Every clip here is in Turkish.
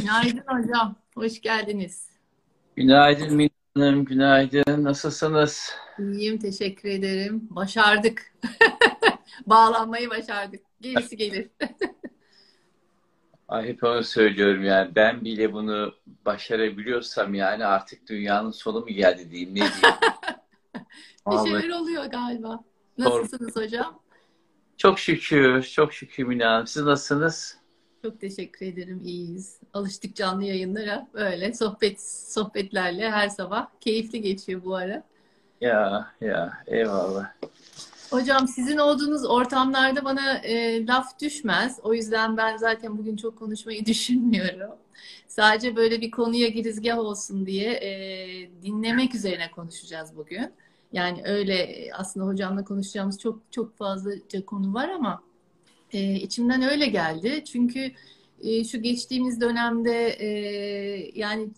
Günaydın hocam. Hoş geldiniz. Günaydın Mine Hanım, günaydın. Nasılsınız? İyiyim, teşekkür ederim. Başardık. Bağlanmayı başardık. Gerisi gelir. Ay hep onu söylüyorum yani. Ben bile bunu başarabiliyorsam yani artık dünyanın sonu mu geldi diyeyim, ne diyeyim. Bir şeyler oluyor galiba. Nasılsınız hocam? çok şükür, çok şükür Mine Hanım. Siz nasılsınız? Çok teşekkür ederim. İyiyiz. Alıştık canlı yayınlara. Böyle sohbet sohbetlerle her sabah. Keyifli geçiyor bu ara. Ya, ya, eyvallah. Hocam sizin olduğunuz ortamlarda bana e, laf düşmez. O yüzden ben zaten bugün çok konuşmayı düşünmüyorum. Sadece böyle bir konuya girizgah olsun diye e, dinlemek üzerine konuşacağız bugün. Yani öyle e, aslında hocamla konuşacağımız çok çok fazlaca konu var ama e, içimden öyle geldi. Çünkü e, şu geçtiğimiz dönemde e, yani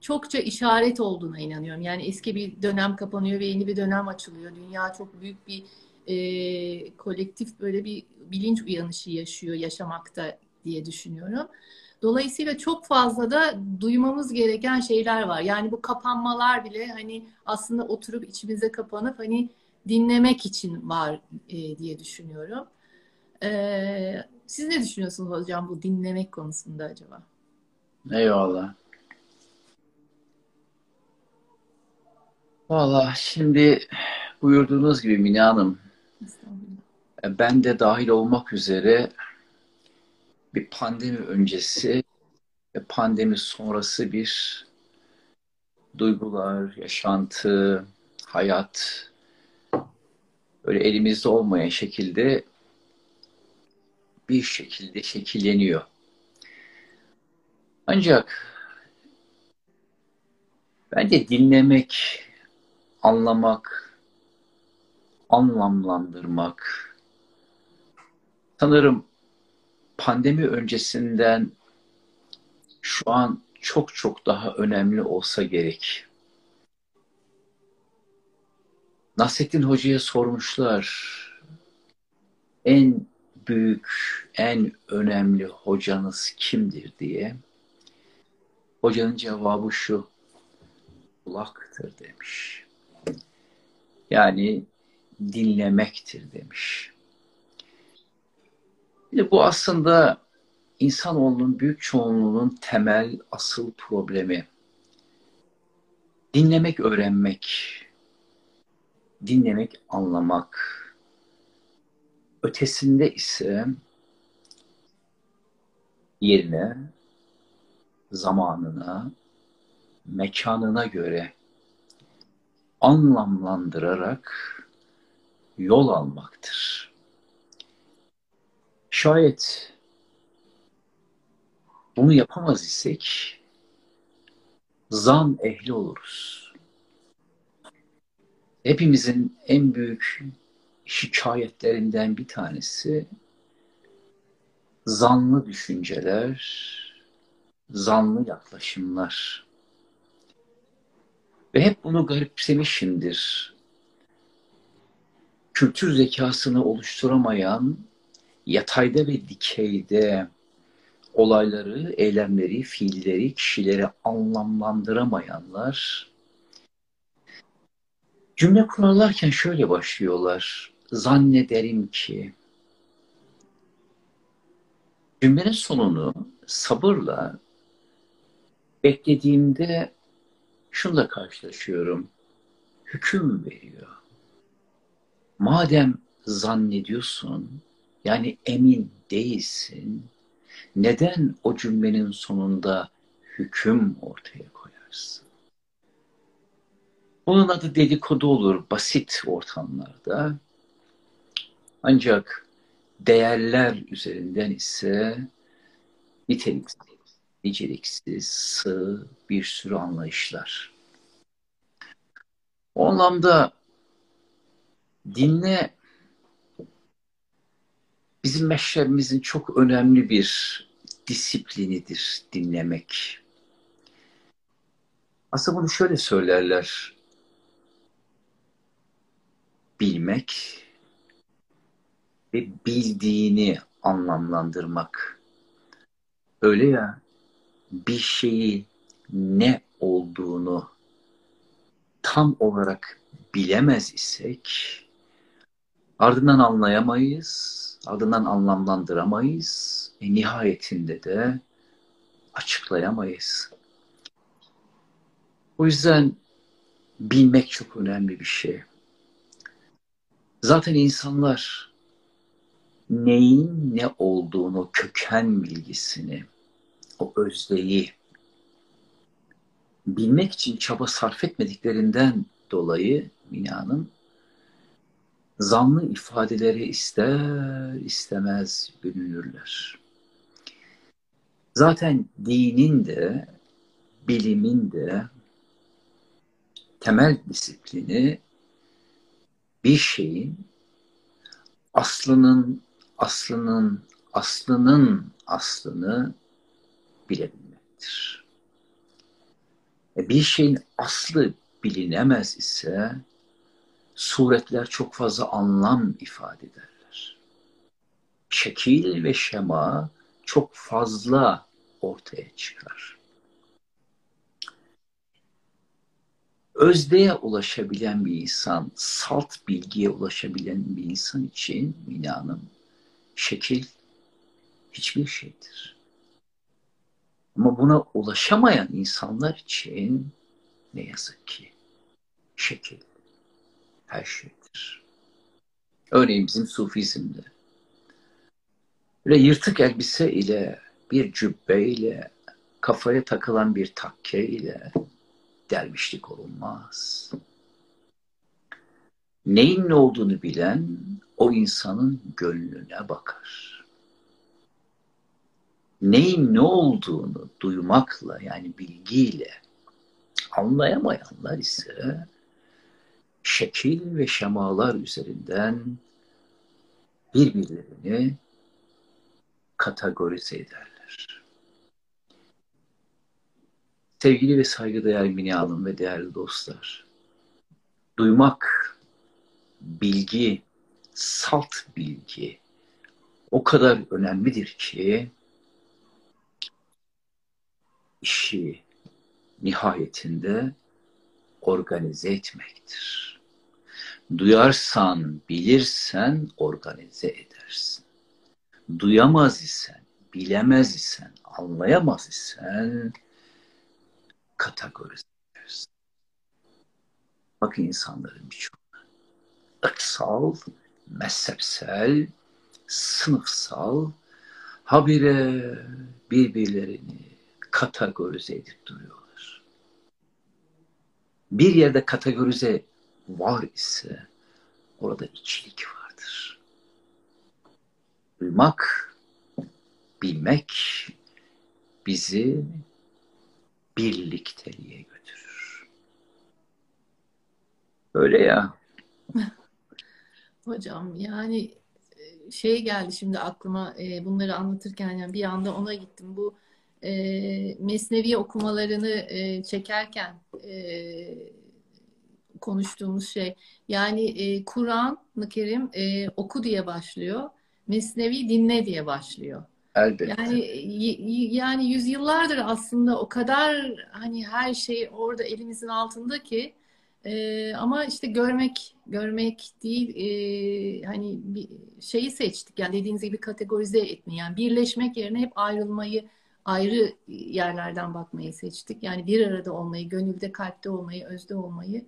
çokça işaret olduğuna inanıyorum. Yani eski bir dönem kapanıyor ve yeni bir dönem açılıyor. Dünya çok büyük bir e, kolektif böyle bir bilinç uyanışı yaşıyor, yaşamakta diye düşünüyorum. Dolayısıyla çok fazla da duymamız gereken şeyler var. Yani bu kapanmalar bile hani aslında oturup içimize kapanıp hani dinlemek için var e, diye düşünüyorum. E, siz ne düşünüyorsunuz hocam bu dinlemek konusunda acaba? Eyvallah. Valla şimdi buyurduğunuz gibi Mine Hanım, ben de dahil olmak üzere bir pandemi öncesi ve pandemi sonrası bir duygular, yaşantı, hayat böyle elimizde olmayan şekilde bir şekilde şekilleniyor. Ancak bence dinlemek, anlamak, anlamlandırmak sanırım pandemi öncesinden şu an çok çok daha önemli olsa gerek. Nasrettin Hoca'ya sormuşlar en büyük, en önemli hocanız kimdir diye. Hocanın cevabı şu, kulaktır demiş. Yani dinlemektir demiş. Şimdi bu aslında insanoğlunun büyük çoğunluğunun temel asıl problemi. Dinlemek, öğrenmek, dinlemek, anlamak. Ötesinde ise yerine, zamanına, mekanına göre anlamlandırarak yol almaktır. Şayet bunu yapamaz isek zan ehli oluruz. Hepimizin en büyük şikayetlerinden bir tanesi zanlı düşünceler, zanlı yaklaşımlar. Ve hep bunu garipsemişimdir. Kültür zekasını oluşturamayan, yatayda ve dikeyde olayları, eylemleri, fiilleri, kişileri anlamlandıramayanlar cümle kurarlarken şöyle başlıyorlar. Zannederim ki cümlenin sonunu sabırla beklediğimde şunla karşılaşıyorum. Hüküm veriyor. Madem zannediyorsun, yani emin değilsin, neden o cümlenin sonunda hüküm ortaya koyarsın? Bunun adı dedikodu olur basit ortamlarda. Ancak değerler üzerinden ise niteliksiz, niceliksiz, sığ bir sürü anlayışlar. O anlamda dinle bizim meşrebimizin çok önemli bir disiplinidir dinlemek. Aslında bunu şöyle söylerler. Bilmek ve bildiğini anlamlandırmak. Öyle ya, bir şeyi ne olduğunu tam olarak bilemez isek ardından anlayamayız, ardından anlamlandıramayız, e, nihayetinde de açıklayamayız. O yüzden bilmek çok önemli bir şey. Zaten insanlar neyin ne olduğunu, köken bilgisini, o özdeyi bilmek için çaba sarf etmediklerinden dolayı Mina'nın zanlı ifadeleri ister istemez bürünürler. Zaten dinin de bilimin de temel disiplini bir şeyin aslının aslının aslının aslını bilebilmektir. E bir şeyin aslı bilinemez ise suretler çok fazla anlam ifade ederler. Şekil ve şema çok fazla ortaya çıkar. Özdeye ulaşabilen bir insan, salt bilgiye ulaşabilen bir insan için Mina şekil hiçbir şeydir. Ama buna ulaşamayan insanlar için ne yazık ki şekil her şeydir. Örneğin bizim Sufizmde böyle yırtık elbise ile bir cübbe ile kafaya takılan bir takke ile dervişlik olunmaz. Neyin ne olduğunu bilen o insanın gönlüne bakar neyin ne olduğunu duymakla yani bilgiyle anlayamayanlar ise şekil ve şemalar üzerinden birbirlerini kategorize ederler. Sevgili ve saygıdeğer Mini Hanım ve değerli dostlar, duymak, bilgi, salt bilgi o kadar önemlidir ki işi nihayetinde organize etmektir. Duyarsan, bilirsen organize edersin. Duyamaz isen, bilemez isen, anlayamaz isen kategorize edersin. Bakın insanların birçoğuna ırksal, mezhepsel, sınıfsal habire birbirlerini kategorize edip duruyorlar. Bir yerde kategorize var ise orada içlik vardır. Duymak, bilmek bizi birlikteliğe götürür. Öyle ya. Hocam yani e, şey geldi şimdi aklıma e, bunları anlatırken yani bir anda ona gittim. Bu e, Mesnevi okumalarını e, çekerken e, konuştuğumuz şey. Yani e, Kur'an-ı Kerim e, oku diye başlıyor. Mesnevi dinle diye başlıyor. Elbette. Yani yani yüzyıllardır aslında o kadar hani her şey orada elimizin altında ki e, ama işte görmek görmek değil e, hani bir şeyi seçtik yani dediğiniz gibi kategorize etmeyi yani birleşmek yerine hep ayrılmayı ayrı yerlerden bakmayı seçtik. Yani bir arada olmayı, gönülde, kalpte olmayı, özde olmayı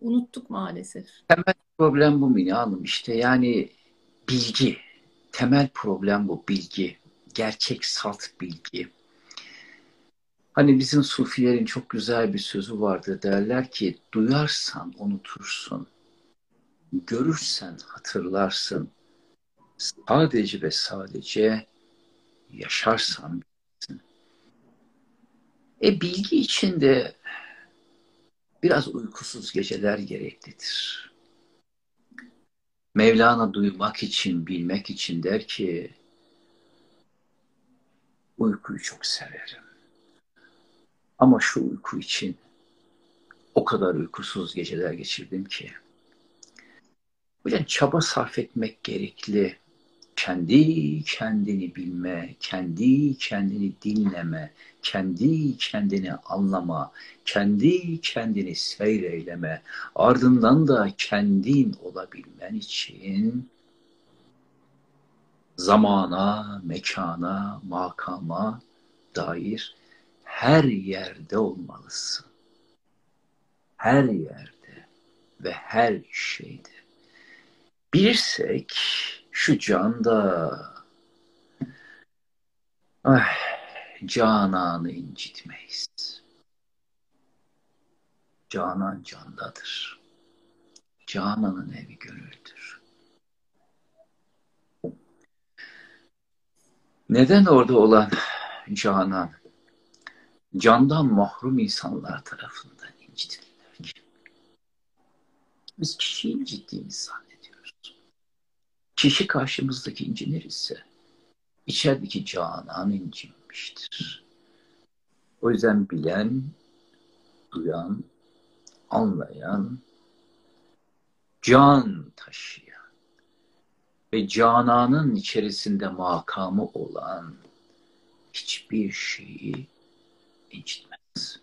unuttuk maalesef. Temel problem bu Mine Hanım. İşte yani bilgi. Temel problem bu bilgi. Gerçek salt bilgi. Hani bizim sufilerin çok güzel bir sözü vardı. Derler ki duyarsan unutursun. Görürsen hatırlarsın. Sadece ve sadece yaşarsan e bilgi için de biraz uykusuz geceler gereklidir. Mevlana duymak için, bilmek için der ki uykuyu çok severim. Ama şu uyku için o kadar uykusuz geceler geçirdim ki. O yüzden çaba sarf etmek gerekli. kendi kendini bilme, kendi kendini dinleme, kendi kendini anlama, kendi kendini seyreyleme, ardından da kendin olabilmen için zamana, mekana, makama dair her yerde olmalısın. Her yerde ve her şeyde. Bilirsek şu canda ah, cananı incitmeyiz. Canan candadır. Cananın evi gönüldür. Neden orada olan canan candan mahrum insanlar tarafından incitilirler? Biz kişiyi incittiğimiz zannediyoruz. Kişi karşımızdaki incinir ise içerideki canan incinmiştir. O yüzden bilen, duyan, anlayan, can taşıyan ve cananın içerisinde makamı olan hiçbir şeyi incitmez.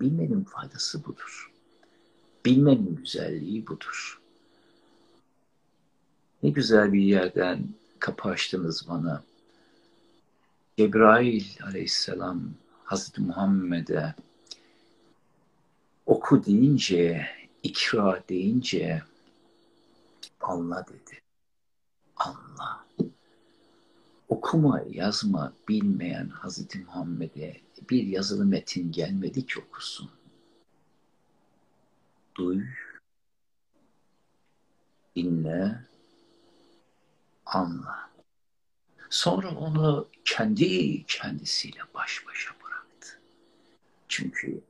Bilmenin faydası budur. Bilmenin güzelliği budur. Ne güzel bir yerden kapı açtınız bana. Cebrail aleyhisselam Hazreti Muhammed'e oku deyince, ikra deyince anla dedi. Anla. Okuma, yazma bilmeyen Hazreti Muhammed'e bir yazılı metin gelmedi ki okusun. Duy, dinle, anla. Sonra onu kendi kendisiyle baş başa bıraktı. Çünkü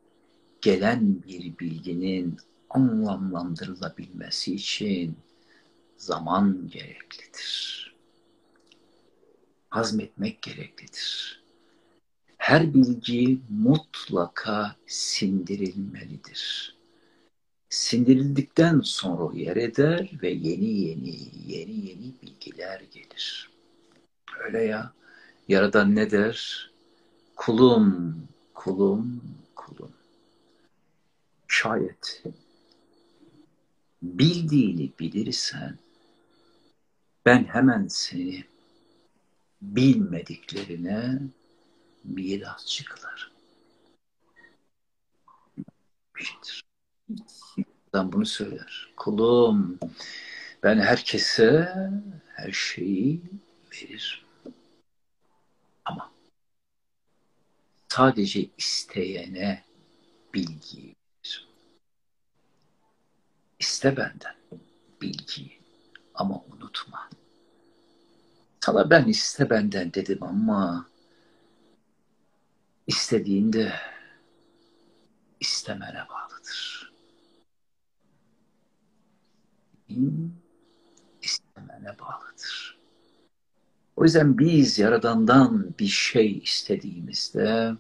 gelen bir bilginin anlamlandırılabilmesi için zaman gereklidir. Hazmetmek gereklidir. Her bilgi mutlaka sindirilmelidir. Sindirildikten sonra yer eder ve yeni yeni yeni yeni bilgiler gelir. Öyle ya. Yaradan ne der? Kulum, kulum, kulum. Şayet bildiğini bilirsen ben hemen seni bilmediklerine mirasçı. Şeydir. Ben bunu söyler. Kulum ben herkese her şeyi veririm. Ama sadece isteyene bilgiyi veririm. İste benden bilgiyi ama unutma. Sana ben iste benden dedim ama istediğinde istemene bağlıdır. istemene bağlıdır. O yüzden biz Yaradan'dan bir şey istediğimizde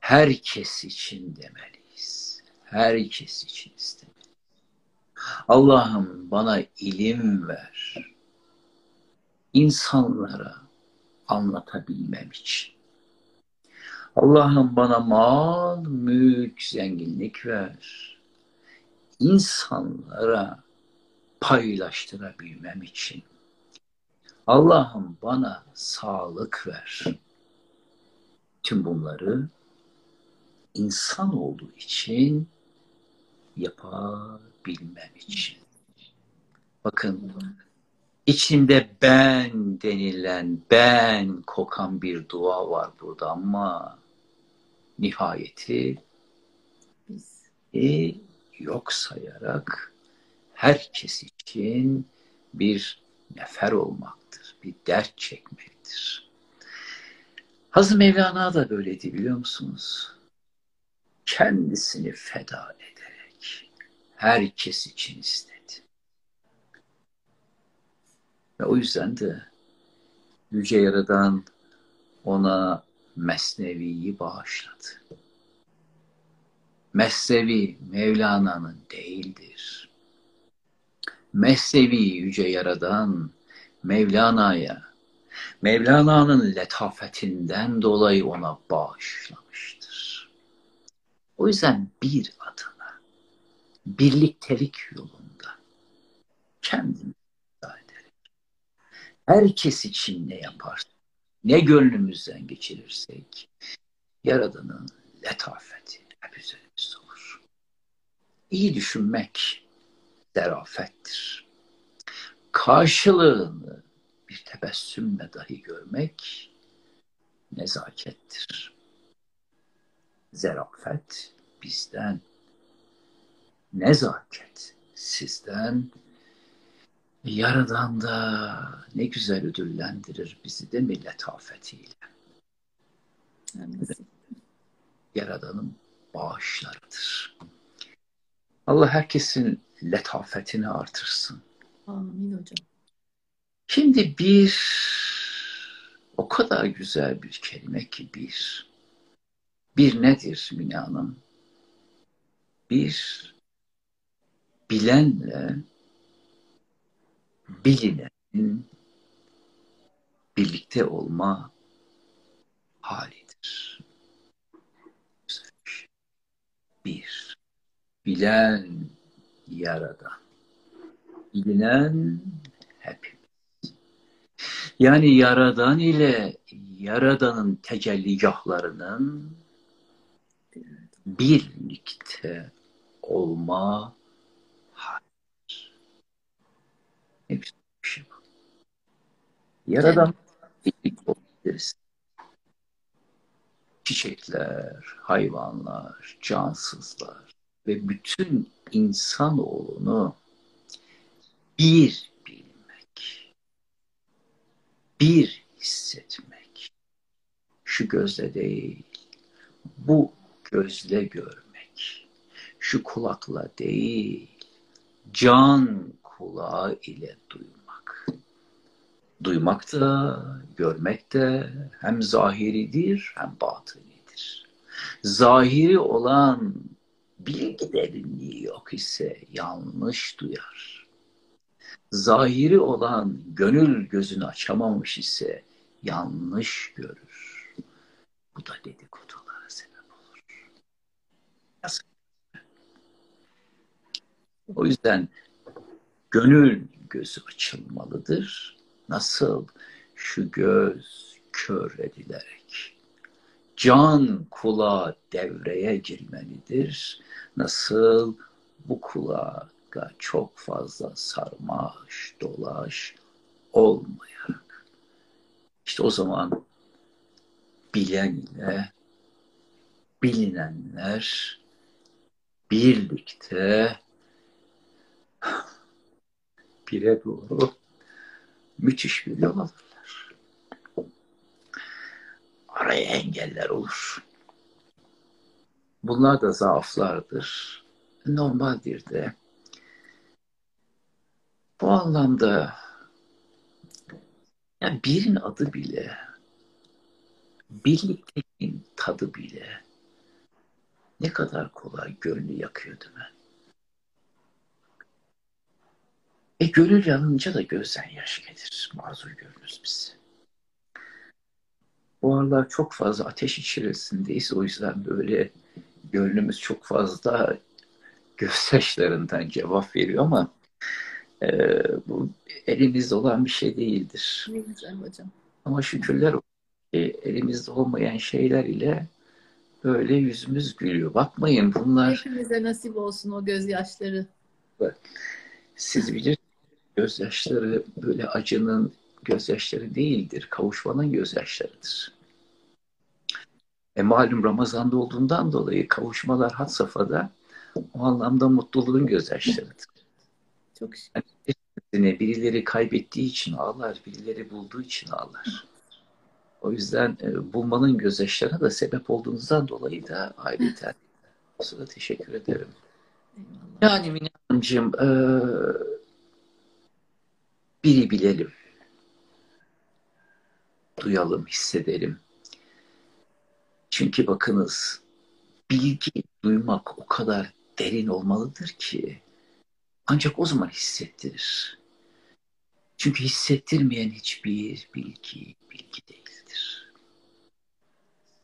herkes için demeliyiz. Herkes için istemeliyiz. Allah'ım bana ilim ver. İnsanlara anlatabilmem için. Allah'ım bana mal, mülk, zenginlik ver. İnsanlara paylaştırabilmem için. Allah'ım bana sağlık ver. Tüm bunları insan olduğu için yapabilmem için. Bakın içinde ben denilen, ben kokan bir dua var burada ama nihayeti e, yok sayarak herkes için bir nefer olmaktır, bir dert çekmektir. Hazım Mevlana da böyleydi biliyor musunuz? Kendisini feda ederek herkes için istedi. Ve o yüzden de Yüce Yaradan ona Mesnevi'yi bağışladı. Mesnevi Mevlana'nın değildir. Mesnevi yüce yaradan Mevlana'ya, Mevlana'nın letafetinden dolayı ona bağışlamıştır. O yüzden bir adına, birliktelik yolunda kendini herkes için ne yaparsak, ne gönlümüzden geçirirsek, Yaradan'ın letafeti hep üzerimizde olur. İyi düşünmek zerafettir. Karşılığını bir tebessümle dahi görmek nezakettir. Zerafet bizden, nezaket sizden, Yaradan da ne güzel ödüllendirir bizi de mi letafetiyle. Evet. Yaradan'ın bağışlarıdır. Allah herkesin letafetini artırsın. Amin hocam. Şimdi bir o kadar güzel bir kelime ki bir. Bir nedir Mine Hanım? Bir bilenle bilinenin birlikte olma halidir. Bir, bilen yaradan, bilinen hepimiz. Yani yaradan ile yaradanın tecelligahlarının birlikte olma halidir. Bir şey. Yaradan birlikte olabiliriz. Çiçekler, hayvanlar, cansızlar ve bütün insanoğlunu bir bilmek, bir hissetmek, şu gözle değil, bu gözle görmek, şu kulakla değil, can kulağı ile duymak. Duymak da, görmek de hem zahiridir hem batınidir. Zahiri olan bilgi derinliği yok ise yanlış duyar. Zahiri olan gönül gözünü açamamış ise yanlış görür. Bu da dedikodulara sebep olur. O yüzden gönül gözü açılmalıdır. Nasıl? Şu göz kör edilerek. Can kulağa devreye girmelidir. Nasıl? Bu kulağa çok fazla sarmaş, dolaş olmayarak. İşte o zaman bilen ile bilinenler birlikte bire doğru müthiş bir yol alırlar. Araya engeller olur. Bunlar da zaaflardır. Normaldir de. Bu anlamda yani birin adı bile birlikteliğin tadı bile ne kadar kolay gönlü yakıyor değil mi? E gönül yanınca da gözden yaş gelir. Mazur görünüz biz. Bu aralar çok fazla ateş içerisindeyiz. O yüzden böyle gönlümüz çok fazla gözyaşlarından cevap veriyor ama e, bu elimizde olan bir şey değildir. Ne güzel hocam. Ama şükürler olsun elimizde olmayan şeyler ile böyle yüzümüz gülüyor. Bakmayın bunlar... Hepimize nasip olsun o gözyaşları. Siz bilir gözyaşları böyle acının gözyaşları değildir. Kavuşmanın gözyaşlarıdır. E malum Ramazan'da olduğundan dolayı kavuşmalar had safhada o anlamda mutluluğun gözyaşlarıdır. Çok yani birileri kaybettiği için ağlar, birileri bulduğu için ağlar. O yüzden e, bulmanın gözyaşlarına da sebep olduğunuzdan dolayı da ayrıca sonra teşekkür ederim. Yani Mine Hanımcığım e, biri bilelim. Duyalım, hissedelim. Çünkü bakınız bilgi duymak o kadar derin olmalıdır ki Ancak o zaman hissettirir. Çünkü hissettirmeyen hiçbir bilgi bilgi değildir.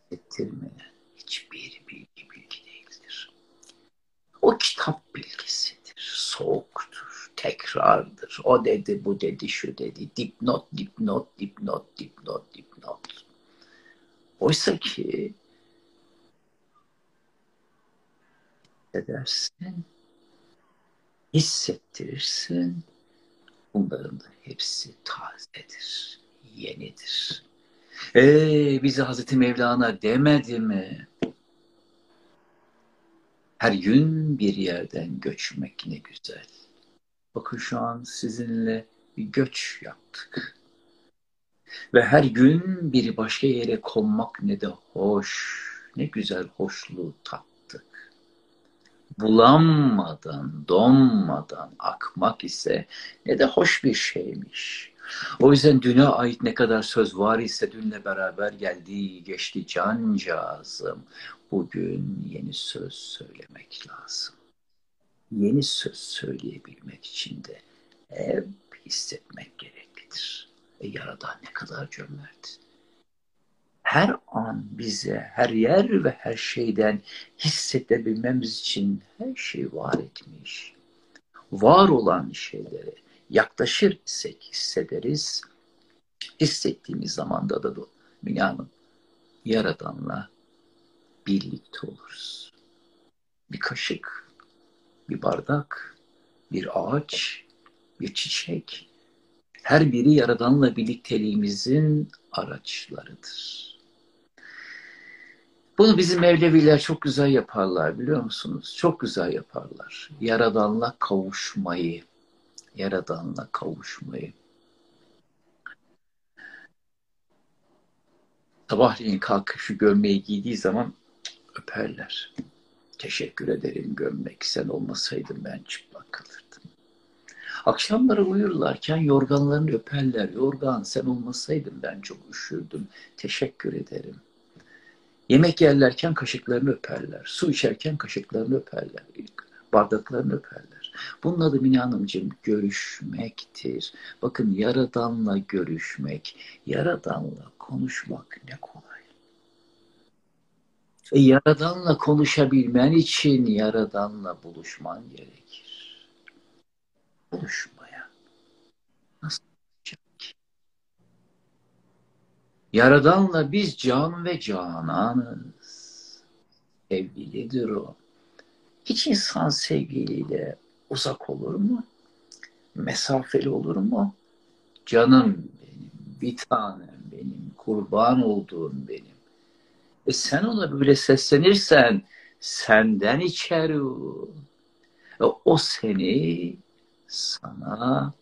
Hissettirmeyen hiçbir bilgi bilgi değildir. O kitap bilgisidir. Soğuktur, tekrardır. O dedi, bu dedi, şu dedi. Dipnot, dipnot, dipnot, dipnot, dipnot. Oysa ki edersin, hissettirirsin. Bunların da hepsi tazedir, yenidir. Ee, bize Hazreti Mevlana demedi mi? Her gün bir yerden göçmek ne güzel. Bakın şu an sizinle bir göç yaptık. Ve her gün bir başka yere konmak ne de hoş, ne güzel hoşluğu tattık. Bulanmadan, donmadan akmak ise ne de hoş bir şeymiş. O yüzden düne ait ne kadar söz var ise dünle beraber geldi, geçti cancağızım. Bugün yeni söz söylemek lazım. Yeni söz söyleyebilmek için de hep hissetmek gereklidir. E Yaradan ne kadar cömert. Her an bize, her yer ve her şeyden hissedebilmemiz için her şey var etmiş. Var olan şeyleri yaklaşır isek hissederiz. Hissettiğimiz zamanda da dünyanın Yaradan'la birlikte oluruz. Bir kaşık, bir bardak, bir ağaç, bir çiçek, her biri Yaradan'la birlikteliğimizin araçlarıdır. Bunu bizim Mevleviler çok güzel yaparlar biliyor musunuz? Çok güzel yaparlar. Yaradan'la kavuşmayı, Yaradan'la kavuşmayı. Sabahleyin kalkıp şu gömleği giydiği zaman öperler. Teşekkür ederim gömlek. Sen olmasaydın ben çıplak kalırdım. Akşamları uyurlarken yorganlarını öperler. Yorgan sen olmasaydın ben çok üşürdüm. Teşekkür ederim. Yemek yerlerken kaşıklarını öperler. Su içerken kaşıklarını öperler. Bardaklarını öperler. Bunun adı Mine Hanımcığım görüşmektir. Bakın Yaradan'la görüşmek, Yaradan'la konuşmak ne kolay. E, Yaradan'la konuşabilmen için Yaradan'la buluşman gerekir. Buluşmaya. Nasıl olacak ki? Yaradan'la biz can ve cananız. Sevgilidir o. Hiç insan sevgiliyle uzak olur mu? Mesafeli olur mu? Canım benim, bir tanem benim, kurban olduğum benim. E sen ona böyle seslenirsen senden içeri e o seni sana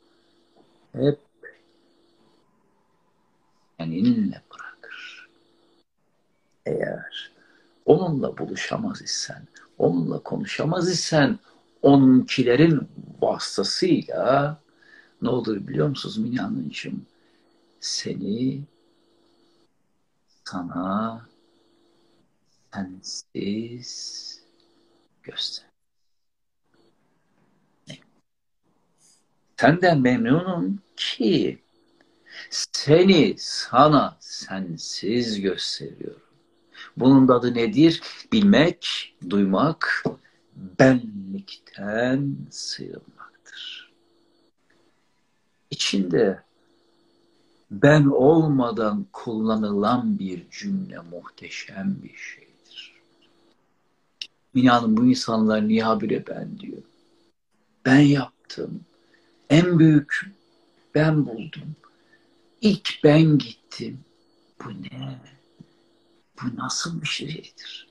hep seninle bırakır. Eğer onunla buluşamaz isen, onunla konuşamaz isen onunkilerin vasıtasıyla ne olur biliyor musunuz Mine Hanımcığım? Seni sana sensiz göster. Senden memnunum ki seni sana sensiz gösteriyorum. Bunun adı nedir? Bilmek, duymak, benlikten sıyrılmaktır. İçinde ben olmadan kullanılan bir cümle muhteşem bir şeydir. Mina'nın bu insanlar niye habire ben diyor. Ben yaptım. En büyük ben buldum. İlk ben gittim. Bu ne? Bu nasıl bir şeydir?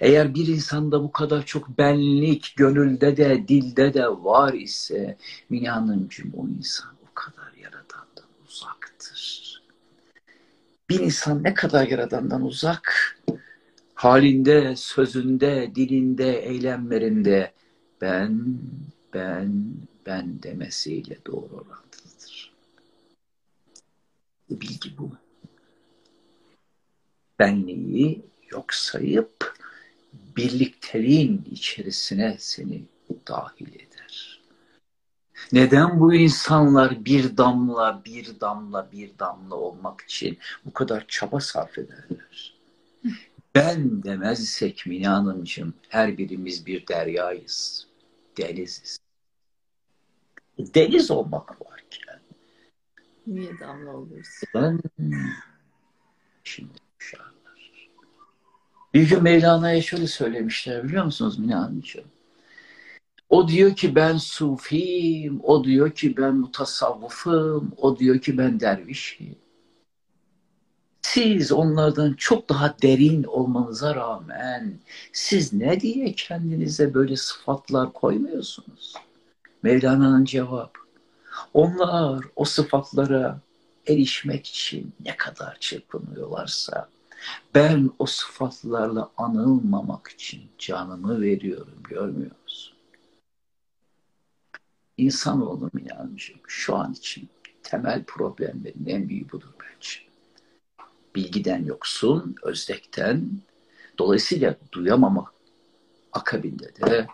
Eğer bir insanda bu kadar çok benlik gönülde de dilde de var ise Mine Hanımcığım o insan o kadar yaradandan uzaktır. Bir insan ne kadar yaradandan uzak halinde, sözünde, dilinde, eylemlerinde ben, ben, ben demesiyle doğru orantılıdır. Bilgi bu. Benliği yok sayıp birlikteliğin içerisine seni dahil eder. Neden bu insanlar bir damla, bir damla, bir damla olmak için bu kadar çaba sarf ederler? Ben demezsek Mine Hanımcığım her birimiz bir deryayız. Deniziz. Deniz olmak varken. Niye damla oluyoruz? Ben şimdi uşaklar. Bir gün Mevlana'ya şöyle söylemişler biliyor musunuz Mine Hanımcığım? O diyor ki ben sufiyim, o diyor ki ben mutasavvıfım, o diyor ki ben dervişim. Siz onlardan çok daha derin olmanıza rağmen siz ne diye kendinize böyle sıfatlar koymuyorsunuz? Mevlana'nın cevabı. Onlar o sıfatlara erişmek için ne kadar çırpınıyorlarsa ben o sıfatlarla anılmamak için canımı veriyorum görmüyor musun? İnsanoğlu inancım şu an için temel problemlerin en büyüğü budur bence. Bilgiden yoksun, özdekten, dolayısıyla duyamamak akabinde de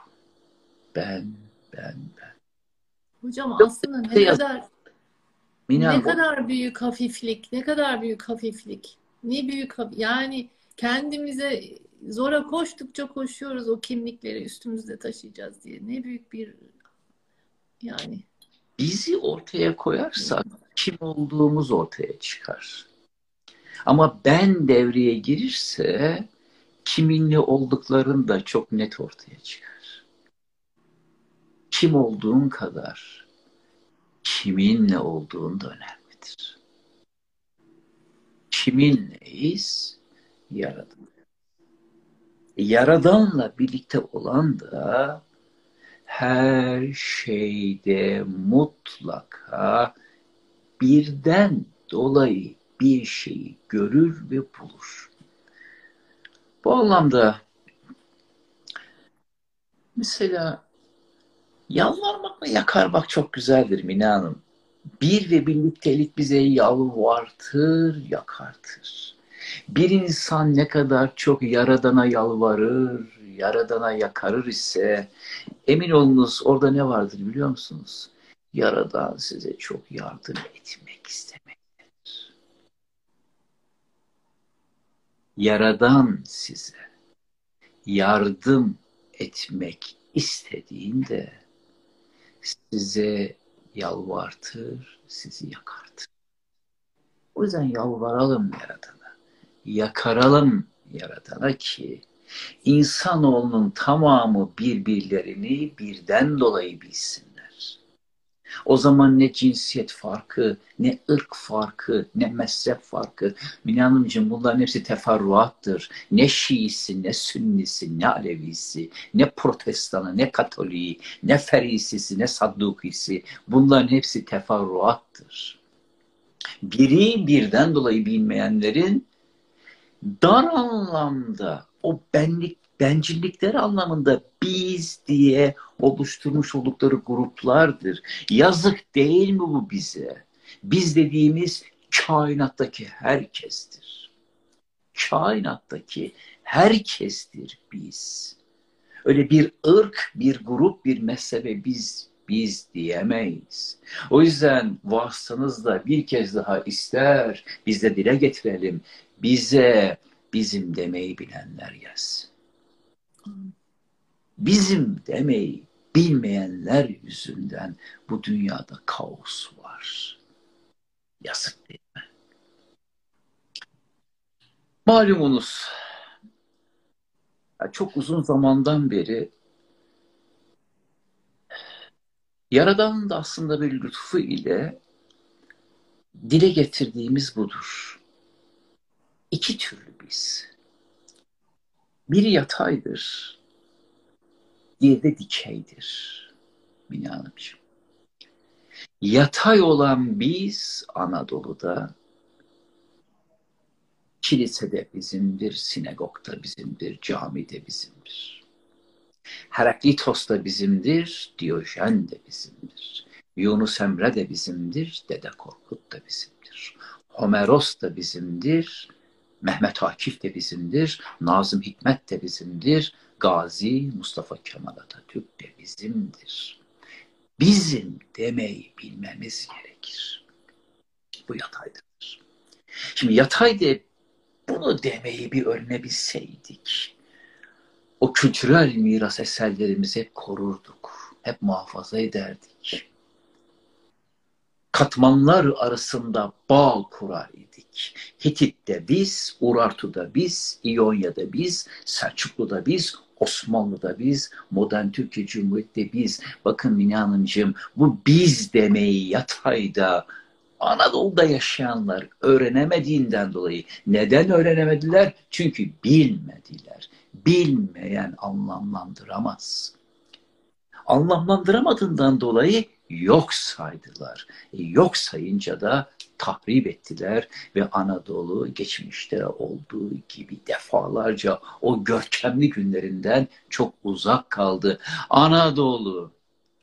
ben, ben, ben. Hocam aslında ne Yaz- kadar Mina, ne kadar büyük hafiflik, ne kadar büyük hafiflik. Ne büyük yani kendimize zora koştukça koşuyoruz o kimlikleri üstümüzde taşıyacağız diye. Ne büyük bir yani bizi ortaya koyarsak kim olduğumuz ortaya çıkar. Ama ben devreye girirse kiminle oldukların da çok net ortaya çıkar. Kim olduğun kadar kiminle olduğun da önemlidir. Kiminleyiz? Yaradan. Yaradanla birlikte olan da her şeyde mutlaka birden dolayı bir şeyi görür ve bulur. Bu anlamda mesela yalvarmak ve yakarmak çok güzeldir Mine Hanım. Bir ve birliktelik bize yalvartır, yakartır. Bir insan ne kadar çok Yaradan'a yalvarır, Yaradan'a yakarır ise emin olunuz orada ne vardır biliyor musunuz? Yaradan size çok yardım etmek istemektedir. Yaradan size yardım etmek istediğinde size yalvartır, sizi yakartır. O yüzden yalvaralım Yaradan'a. Yakaralım Yaradan'a ki insanoğlunun tamamı birbirlerini birden dolayı bilsinler. O zaman ne cinsiyet farkı, ne ırk farkı, ne mezhep farkı. Mine Hanımcığım bunların hepsi teferruattır. Ne Şiisi, ne Sünnisi, ne Alevisi, ne Protestanı, ne Katoliği, ne Ferisisi, ne Saddukisi. Bunların hepsi teferruattır. Biri birden dolayı bilmeyenlerin dar anlamda o benlik bencillikleri anlamında biz diye oluşturmuş oldukları gruplardır. Yazık değil mi bu bize? Biz dediğimiz kainattaki herkestir. Kainattaki herkestir biz. Öyle bir ırk, bir grup, bir mezhebe biz biz diyemeyiz. O yüzden vasıtanızla bir kez daha ister biz de dile getirelim. Bize bizim demeyi bilenler gelsin. Bizim demeyi bilmeyenler yüzünden bu dünyada kaos var. Yazık değil mi? Malumunuz çok uzun zamandan beri Yaradan'ın da aslında bir lütfu ile dile getirdiğimiz budur. İki türlü biz. Biri yataydır, diğeri de dikeydir. Mine Hanımcığım. Yatay olan biz Anadolu'da kilisede bizimdir, sinagogda bizimdir, camide bizimdir. Heraklitos da bizimdir, Diyojen de bizimdir. Yunus Emre de bizimdir, Dede Korkut da bizimdir. Homeros da bizimdir, Mehmet Akif de bizimdir, Nazım Hikmet de bizimdir, Gazi Mustafa Kemal Atatürk de bizimdir. bizim demeyi bilmemiz gerekir. Bu yataydadır. Şimdi yatayda bunu demeyi bir öğrenebilseydik, o kültürel miras eserlerimizi hep korurduk, hep muhafaza ederdik. Katmanlar arasında bağ kurar idik. Hitit'te biz, Urartu'da biz, İonya'da biz, Selçuklu'da biz, Osmanlı'da biz, modern Türkiye Cumhuriyeti'de biz. Bakın Mine Hanımcığım bu biz demeyi yatayda Anadolu'da yaşayanlar öğrenemediğinden dolayı neden öğrenemediler? Çünkü bilmediler. Bilmeyen anlamlandıramaz. Anlamlandıramadığından dolayı yok saydılar. E, yok sayınca da tahrip ettiler ve Anadolu geçmişte olduğu gibi defalarca o görkemli günlerinden çok uzak kaldı. Anadolu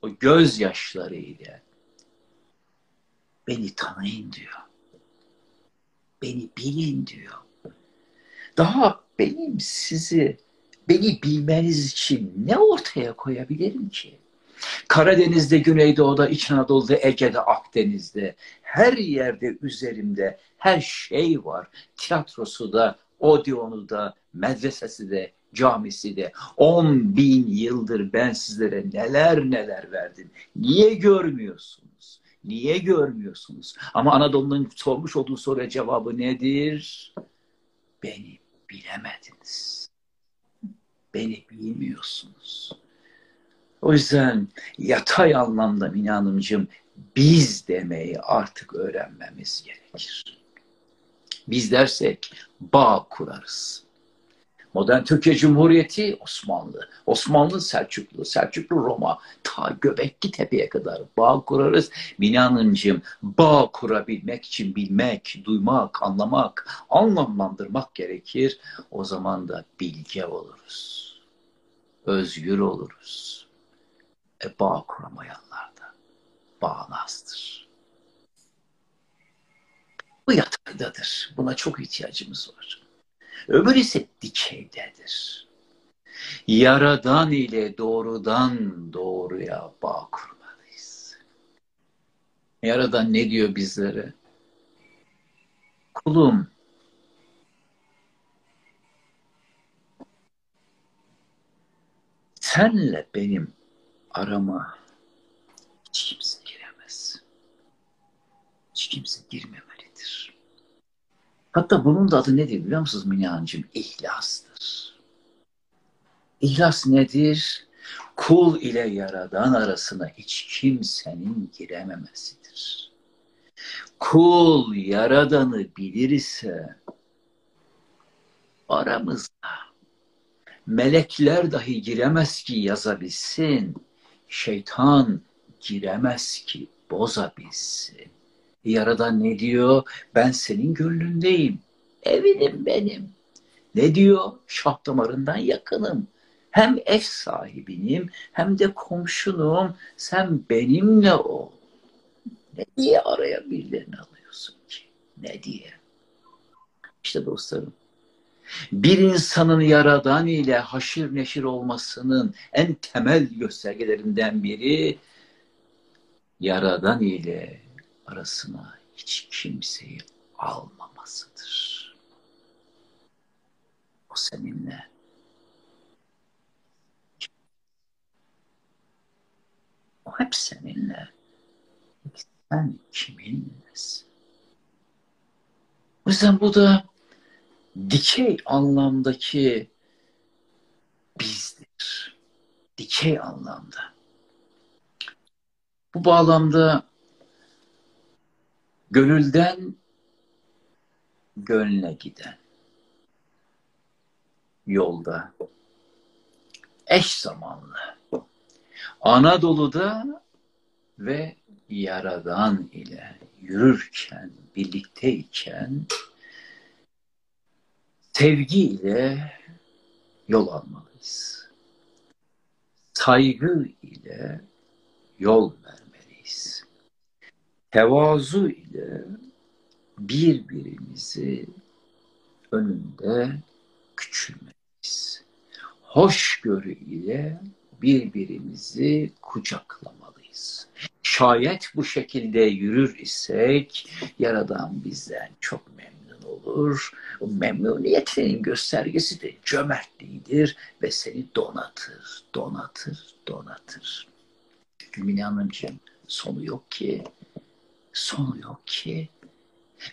o gözyaşlarıyla beni tanıyın diyor. Beni bilin diyor. Daha benim sizi beni bilmeniz için ne ortaya koyabilirim ki? Karadeniz'de, Güneydoğu'da, İç Anadolu'da, Ege'de, Akdeniz'de, her yerde üzerimde her şey var. Tiyatrosu da, Odeon'u da, medresesi de, camisi de. On bin yıldır ben sizlere neler neler verdim. Niye görmüyorsunuz? Niye görmüyorsunuz? Ama Anadolu'nun sormuş olduğu soruya cevabı nedir? Beni bilemediniz. Beni bilmiyorsunuz. O yüzden yatay anlamda Mine Hanımcığım biz demeyi artık öğrenmemiz gerekir. Biz dersek bağ kurarız. Modern Türkiye Cumhuriyeti Osmanlı, Osmanlı Selçuklu, Selçuklu Roma, ta Göbekli Tepe'ye kadar bağ kurarız. Mine Hanımcığım bağ kurabilmek için bilmek, duymak, anlamak, anlamlandırmak gerekir. O zaman da bilge oluruz. Özgür oluruz. E bağ kuramayanlar da bağnazdır. Bu yataydadır. Buna çok ihtiyacımız var. Öbür ise dikeydedir. Yaradan ile doğrudan doğruya bağ kurmalıyız. Yaradan ne diyor bizlere? Kulum, senle benim arama hiç kimse giremez. Hiç kimse girmemelidir. Hatta bunun da adı nedir biliyor musunuz Mine Hanımcığım? İhlastır. İhlas nedir? Kul ile yaradan arasına hiç kimsenin girememesidir. Kul yaradanı bilirse aramızda melekler dahi giremez ki yazabilsin şeytan giremez ki bozabilsin. Yaradan ne diyor? Ben senin gönlündeyim. Evinim benim. Ne diyor? Şah damarından yakınım. Hem ev sahibinim hem de komşunum. Sen benimle ol. Ne diye araya birilerini alıyorsun ki? Ne diye? İşte dostlarım bir insanın yaradan ile haşir neşir olmasının en temel göstergelerinden biri yaradan ile arasına hiç kimseyi almamasıdır. O seninle o hep seninle. Sen kiminlesin? O yüzden bu da dikey anlamdaki bizdir. Dikey anlamda. Bu bağlamda gönülden gönle giden yolda eş zamanlı Anadolu'da ve Yaradan ile yürürken, birlikteyken sevgiyle yol almalıyız. Saygı ile yol vermeliyiz. Tevazu ile birbirimizi önünde küçülmeliyiz. Hoşgörü ile birbirimizi kucaklamalıyız. Şayet bu şekilde yürür isek Yaradan bizden çok memnun olur. O memnuniyetinin göstergesi de cömertliğidir ve seni donatır, donatır, donatır. Gümine Hanımcığım sonu yok ki, sonu yok ki.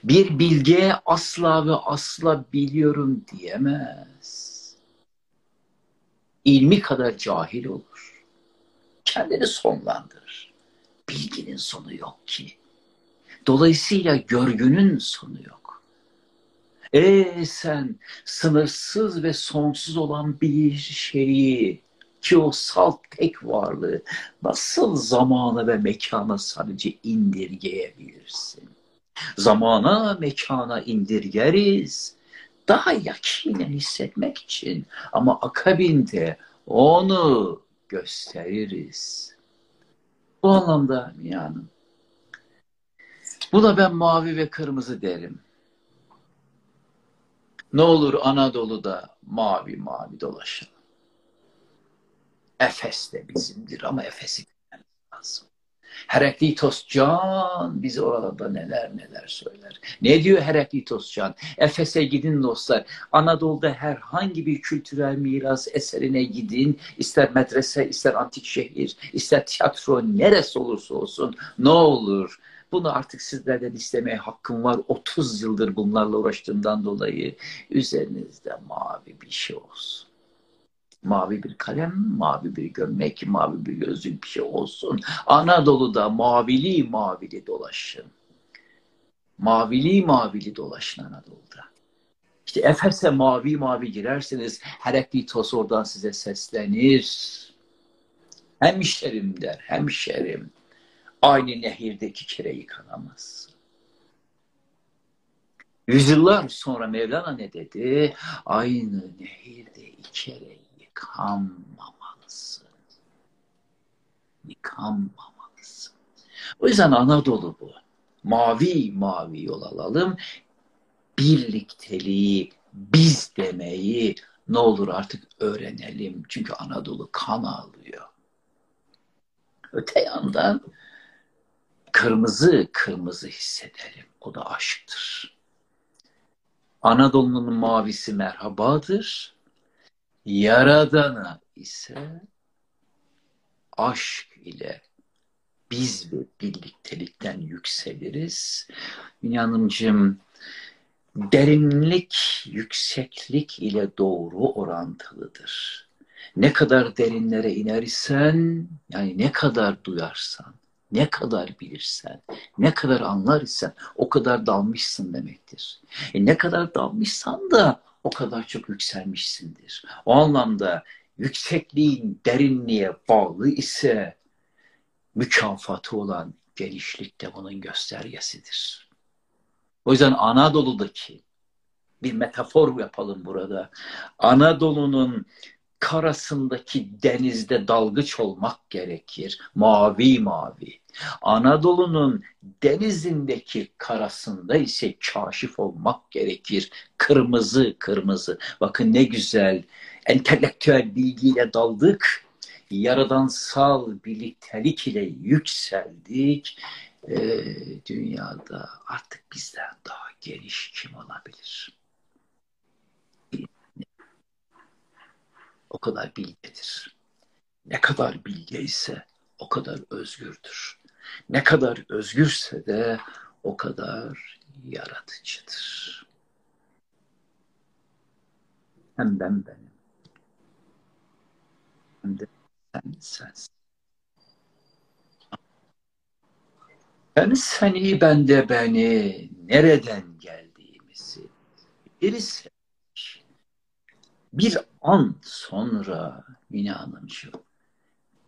Bir bilge asla ve asla biliyorum diyemez. İlmi kadar cahil olur. Kendini sonlandırır. Bilginin sonu yok ki. Dolayısıyla görgünün sonu yok. E sen sınırsız ve sonsuz olan bir şeyi ki o salt tek varlığı nasıl zamana ve mekana sadece indirgeyebilirsin? Zamana, mekana indirgeriz. Daha yakinen hissetmek için ama akabinde onu gösteririz. Bu anlamda yani Buna ben mavi ve kırmızı derim. Ne olur Anadolu'da mavi mavi dolaşalım. Efes de bizimdir ama Efes'i bilmemiz lazım. Heraklitos Can bize orada neler neler söyler. Ne diyor Heraklitos Can? Efes'e gidin dostlar. Anadolu'da herhangi bir kültürel miras eserine gidin. İster medrese, ister antik şehir, ister tiyatro neresi olursa olsun ne olur bunu artık sizlerden istemeye hakkım var. 30 yıldır bunlarla uğraştığımdan dolayı üzerinizde mavi bir şey olsun. Mavi bir kalem, mavi bir gömlek, mavi bir gözlük bir şey olsun. Anadolu'da mavili mavili dolaşın. Mavili mavili dolaşın Anadolu'da. İşte Efes'e mavi mavi girerseniz Heraklitos oradan size seslenir. Hemşerim der, hemşerim. Aynı nehirde iki kere yıkanamaz. Yüzyıllar sonra Mevlana ne dedi? Aynı nehirde iki kere yıkanmamalısın. Yıkanmamalısın. O yüzden Anadolu bu. Mavi mavi yol alalım. Birlikteliği, biz demeyi ne olur artık öğrenelim. Çünkü Anadolu kan ağlıyor. Öte yandan kırmızı kırmızı hissedelim. O da aşktır. Anadolu'nun mavisi merhabadır. Yaradana ise aşk ile biz ve birliktelikten yükseliriz. Hanımcığım derinlik yükseklik ile doğru orantılıdır. Ne kadar derinlere inersen, yani ne kadar duyarsan, ne kadar bilirsen, ne kadar anlar isen o kadar dalmışsın demektir. E ne kadar dalmışsan da o kadar çok yükselmişsindir. O anlamda yüksekliğin derinliğe bağlı ise mükafatı olan genişlik de bunun göstergesidir. O yüzden Anadolu'daki bir metafor yapalım burada. Anadolu'nun karasındaki denizde dalgıç olmak gerekir. Mavi mavi. Anadolu'nun denizindeki karasında ise kaşif olmak gerekir. Kırmızı kırmızı. Bakın ne güzel. Entelektüel bilgiyle daldık. Yaradansal birliktelik ile yükseldik. Ee, dünyada artık bizden daha geniş kim olabilir? O kadar bilgedir. Ne kadar bilge ise o kadar özgürdür. Ne kadar özgürse de o kadar yaratıcıdır. Hem ben benim. Hem de sen sensin. Ben seni, ben de beni, nereden geldiğimizi birisi bir an sonra Mine Hanımcığım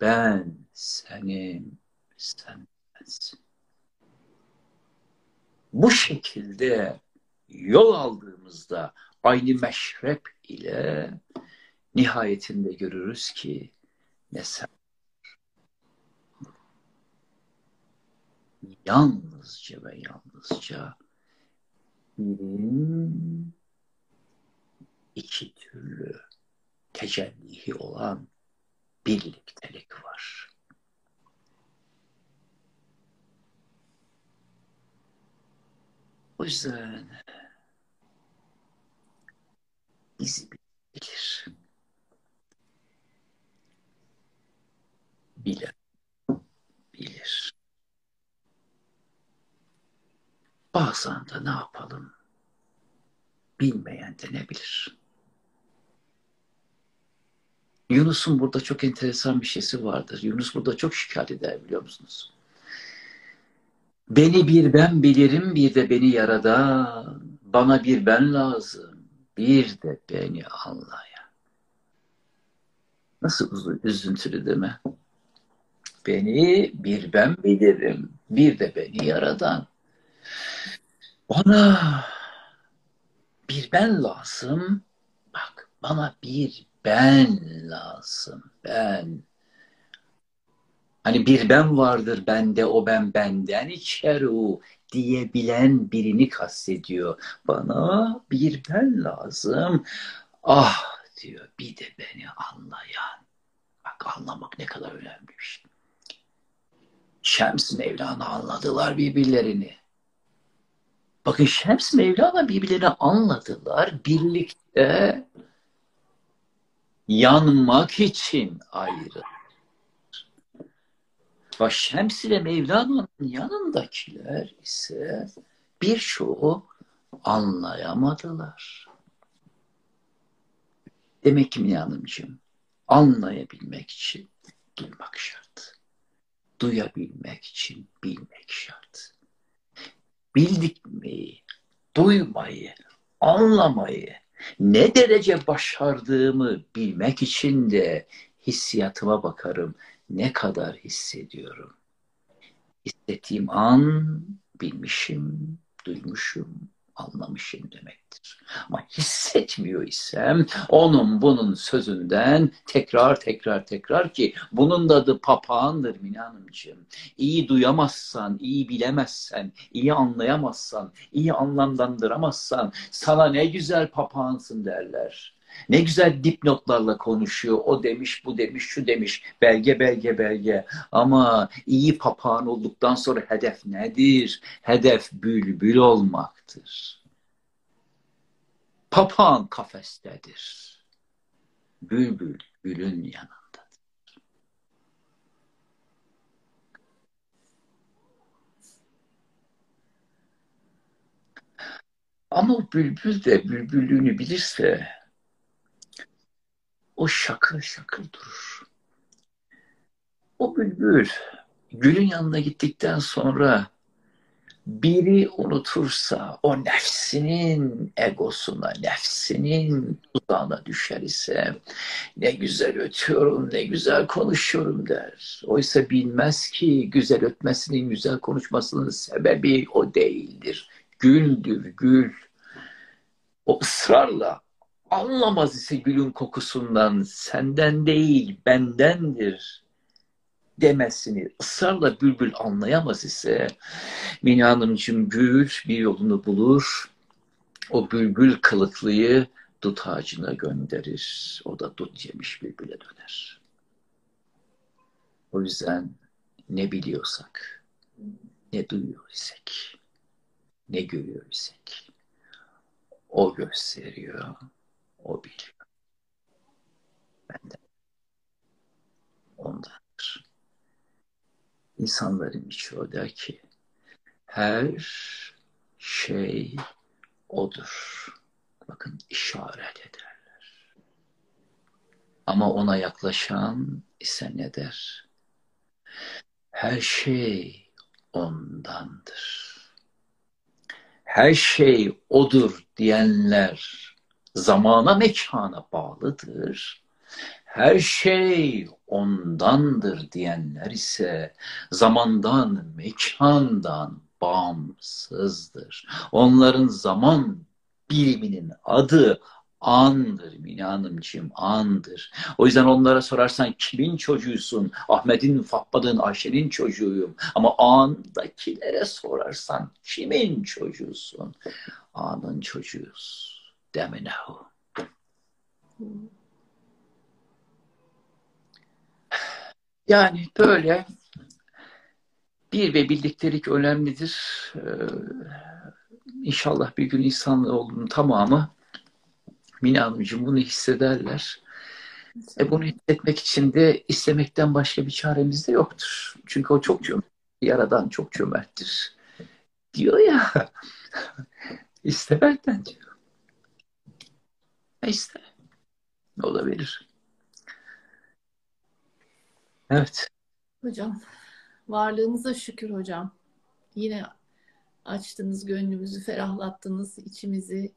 ben senim, sen sensin. Bu şekilde yol aldığımızda aynı meşrep ile nihayetinde görürüz ki ne sen yalnızca ve yalnızca iki türlü tecellihi olan birliktelik var. O yüzden bizi bilir. Bilen bilir. Bazen de ne yapalım? Bilmeyen de ne bilir? Yunus'un burada çok enteresan bir şeysi vardır. Yunus burada çok şikayet eder biliyor musunuz? Beni bir ben bilirim, bir de beni yaradan. Bana bir ben lazım, bir de beni anlayan. Nasıl üzüntülü değil mi? Beni bir ben bilirim, bir de beni yaradan. Bana bir ben lazım. Bak bana bir ben lazım. Ben. Hani bir ben vardır bende o ben benden içer o diyebilen birini kastediyor. Bana bir ben lazım. Ah diyor bir de beni anlayan. Bak anlamak ne kadar önemli bir şey. Şems Mevlana anladılar birbirlerini. Bakın Şems Mevlana birbirlerini anladılar. Birlikte yanmak için ayrı. Bak Şems ile Mevlana'nın yanındakiler ise birçoğu anlayamadılar. Demek ki Mine anlayabilmek için duymak şart. Duyabilmek için bilmek şart. Bildik duymayı, anlamayı, ne derece başardığımı bilmek için de hissiyatıma bakarım. Ne kadar hissediyorum. Hissettiğim an bilmişim, duymuşum, anlamışım demektir. Ama hissetmiyor isem onun bunun sözünden tekrar tekrar tekrar ki bunun da adı papağandır Mine Hanımcığım. İyi duyamazsan, iyi bilemezsen, iyi anlayamazsan, iyi anlamlandıramazsan sana ne güzel papağansın derler. Ne güzel dipnotlarla konuşuyor. O demiş, bu demiş, şu demiş. Belge, belge, belge. Ama iyi papağan olduktan sonra hedef nedir? Hedef bülbül olmaktır. Papağan kafestedir. Bülbül gülün yanındadır. Ama bülbül de bülbüllüğünü bilirse o şakır şakır durur. O bülbül gülün yanına gittikten sonra biri unutursa o nefsinin egosuna, nefsinin tuzağına düşer ise ne güzel ötüyorum, ne güzel konuşuyorum der. Oysa bilmez ki güzel ötmesinin, güzel konuşmasının sebebi o değildir. Güldür, gül. O ısrarla anlamaz ise gülün kokusundan senden değil bendendir demesini ısrarla bülbül anlayamaz ise Mine Hanımcığım gül bir yolunu bulur o bülbül kılıklıyı dut ağacına gönderir. O da dut yemiş bülbüle döner. O yüzden ne biliyorsak, ne duyuyor isek, ne görüyor isek, o gösteriyor, o biliyor. Benden. Ondandır. İnsanların birçoğu der ki her şey odur. Bakın işaret ederler. Ama ona yaklaşan ise ne der? Her şey ondandır. Her şey odur diyenler zamana mekana bağlıdır. Her şey ondandır diyenler ise zamandan, mekandan bağımsızdır. Onların zaman biliminin adı andır Mine Hanımcığım, andır. O yüzden onlara sorarsan kimin çocuğusun? Ahmet'in, Fatma'nın, Ayşe'nin çocuğuyum. Ama andakilere sorarsan kimin çocuğusun? Anın çocuğuz. Demenehu. Yani böyle bir ve bildikleri önemlidir. Ee, İnşallah bir gün insanoğlunun tamamı Mine Hanımcığım bunu hissederler. E bunu hissetmek için de istemekten başka bir çaremiz de yoktur. Çünkü o çok cömert. Yaradan çok cömerttir. Diyor ya. iste benden diyor. E iste. O da verir. Evet. Hocam, varlığınıza şükür hocam. Yine açtınız gönlümüzü, ferahlattınız içimizi.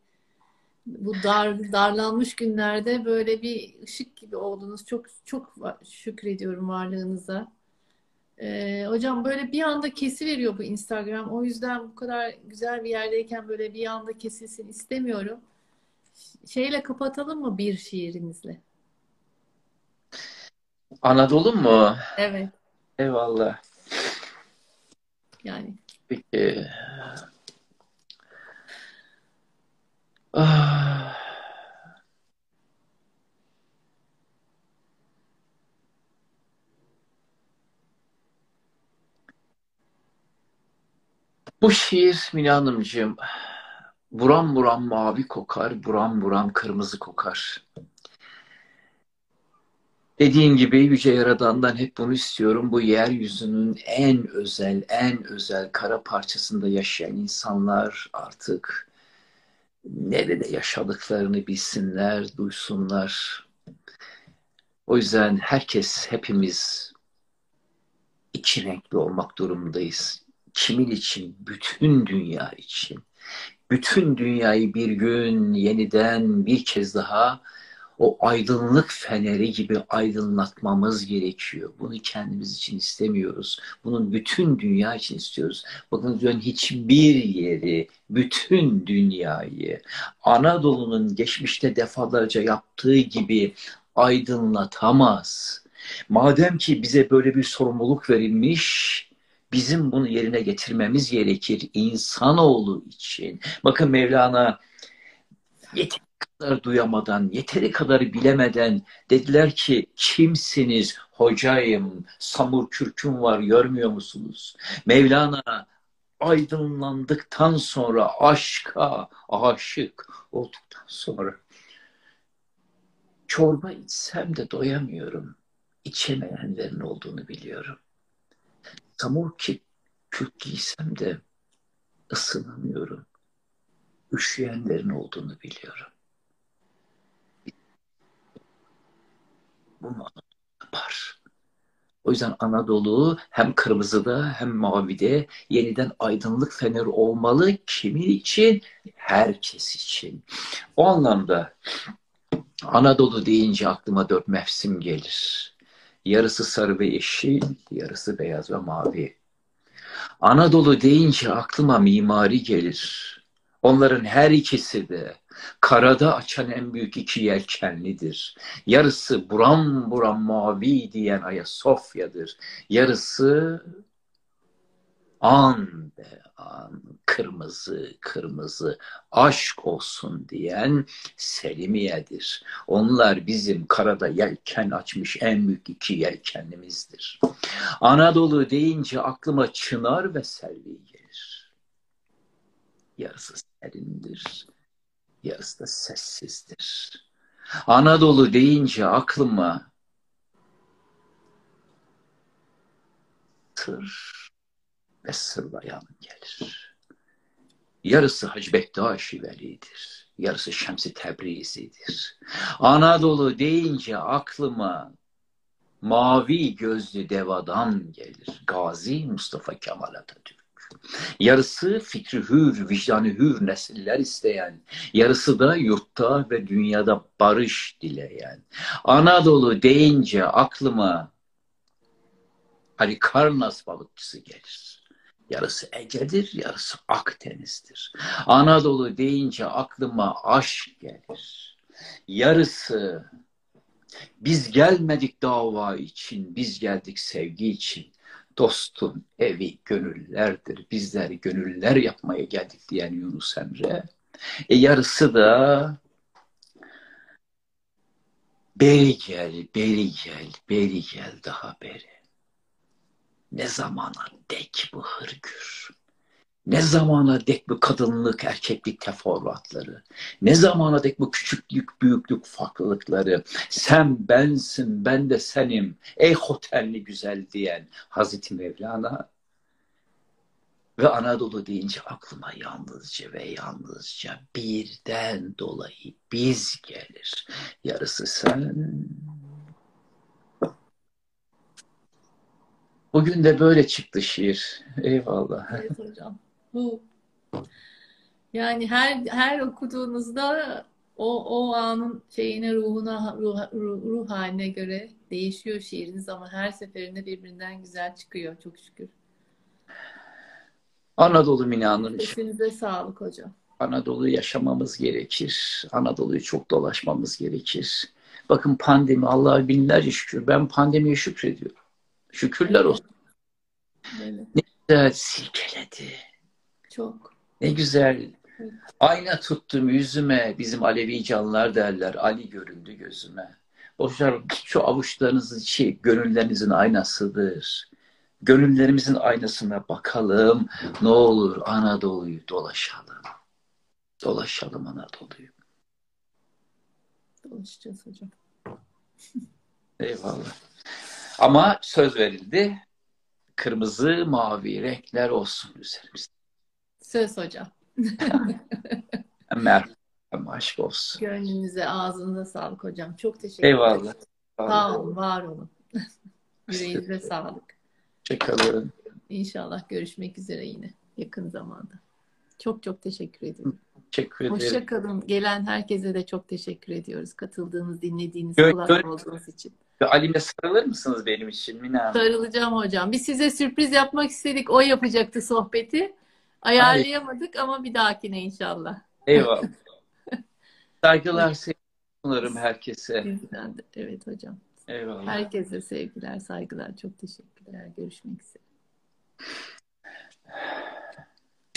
Bu dar, darlanmış günlerde böyle bir ışık gibi oldunuz. Çok çok şükrediyorum varlığınıza. Ee, hocam böyle bir anda kesiveriyor bu Instagram. O yüzden bu kadar güzel bir yerdeyken böyle bir anda kesilsin istemiyorum. Şeyle kapatalım mı bir şiirinizle? Anadolu mu? Evet. Eyvallah. Yani. Peki. Ah. Bu şiir Mine Hanımcığım buram buram mavi kokar, buram buram kırmızı kokar. Dediğin gibi Yüce Yaradan'dan hep bunu istiyorum. Bu yeryüzünün en özel, en özel kara parçasında yaşayan insanlar artık nerede yaşadıklarını bilsinler, duysunlar. O yüzden herkes, hepimiz iki renkli olmak durumundayız. Kimin için? Bütün dünya için. Bütün dünyayı bir gün yeniden bir kez daha o aydınlık feneri gibi aydınlatmamız gerekiyor. Bunu kendimiz için istemiyoruz. Bunun bütün dünya için istiyoruz. Bakın diyorum hiçbir yeri, bütün dünyayı Anadolu'nun geçmişte defalarca yaptığı gibi aydınlatamaz. Madem ki bize böyle bir sorumluluk verilmiş, bizim bunu yerine getirmemiz gerekir insanoğlu için. Bakın Mevlana yeteri kadar duyamadan, yeteri kadar bilemeden dediler ki kimsiniz hocayım, samur kürküm var görmüyor musunuz? Mevlana aydınlandıktan sonra aşka aşık olduktan sonra çorba içsem de doyamıyorum. İçemeyenlerin olduğunu biliyorum. Samur ki kürk giysem de ısınamıyorum. Üşüyenlerin olduğunu biliyorum. Bunu yapar. O yüzden Anadolu hem kırmızıda hem mavide yeniden aydınlık fener olmalı. Kimin için? Herkes için. O anlamda Anadolu deyince aklıma dört mevsim gelir. Yarısı sarı ve yeşil, yarısı beyaz ve mavi. Anadolu deyince aklıma mimari gelir. Onların her ikisi de karada açan en büyük iki yelkenlidir. Yarısı buram buram mavi diyen Ayasofya'dır. Yarısı an be kırmızı kırmızı aşk olsun diyen Selimiye'dir. Onlar bizim karada yelken açmış en büyük iki yelkenlimizdir. Anadolu deyince aklıma çınar ve selvi gelir. Yarısı serindir, yarısı da sessizdir. Anadolu deyince aklıma tır ve sırlayan gelir. Yarısı Hacı Bektaşi Veli'dir. Yarısı Şems-i Tebrizi'dir. Anadolu deyince aklıma mavi gözlü devadan gelir. Gazi Mustafa Kemal Atatürk. Yarısı fikri hür, vicdanı hür nesiller isteyen, yarısı da yurtta ve dünyada barış dileyen. Anadolu deyince aklıma Halikarnas balıkçısı gelir. Yarısı Ege'dir, yarısı Akdeniz'dir. Anadolu deyince aklıma aşk gelir. Yarısı biz gelmedik dava için, biz geldik sevgi için. Dostun evi gönüllerdir. Bizler gönüller yapmaya geldik diyen Yunus Emre. E yarısı da beri gel, beri gel, beri gel daha beri. Ne zamana dek bu hırgür? Ne zamana dek bu kadınlık, erkeklik teferruatları, ne zamana dek bu küçüklük, büyüklük farklılıkları, sen bensin, ben de senim, ey hotelli güzel diyen Hazreti Mevlana ve Anadolu deyince aklıma yalnızca ve yalnızca birden dolayı biz gelir. Yarısı sen. Bugün de böyle çıktı şiir. Eyvallah. Evet hocam. Bu yani her her okuduğunuzda o o anın şeyine ruhuna ruh, ruh, ruh haline göre değişiyor şiiriniz ama her seferinde birbirinden güzel çıkıyor çok şükür. Anadolu Hanımcığım. Sesinize sağlık hocam. Anadolu'yu yaşamamız gerekir. Anadolu'yu çok dolaşmamız gerekir. Bakın pandemi Allah'a binlerce şükür. Ben pandemiye şükrediyorum. Şükürler olsun. Evet, Ne güzel silkeledi. çok. Ne güzel. Ayna tuttum yüzüme. Bizim Alevi canlılar derler. Ali göründü gözüme. Boşver şu avuçlarınızın şey, gönüllerinizin aynasıdır. Gönüllerimizin aynasına bakalım. Ne olur Anadolu'yu dolaşalım. Dolaşalım Anadolu'yu. Dolaşacağız hocam. Eyvallah. Ama söz verildi. Kırmızı, mavi renkler olsun üzerimizde. Söz hocam. Hem aşk olsun. Gönlünüze, ağzınıza sağlık hocam. Çok teşekkür ederim. Eyvallah. Sağ olun, var olun. Yüreğinize sağlık. Hoşçakalın. İnşallah görüşmek üzere yine yakın zamanda. Çok çok teşekkür ediyorum. Teşekkür ederim. Hoşça kalın. Gelen herkese de çok teşekkür ediyoruz. Katıldığınız, dinlediğiniz, Gö- kulak olduğunuz için. Ve Alim'le sarılır mısınız benim için Mina Hanım? Sarılacağım hocam. Biz size sürpriz yapmak istedik. O yapacaktı sohbeti. Ayarlayamadık ama bir dahakine inşallah. Eyvallah. Saygılar sunarım herkese. Evet hocam. Eyvallah. Herkese sevgiler, saygılar. Çok teşekkürler. Görüşmek üzere.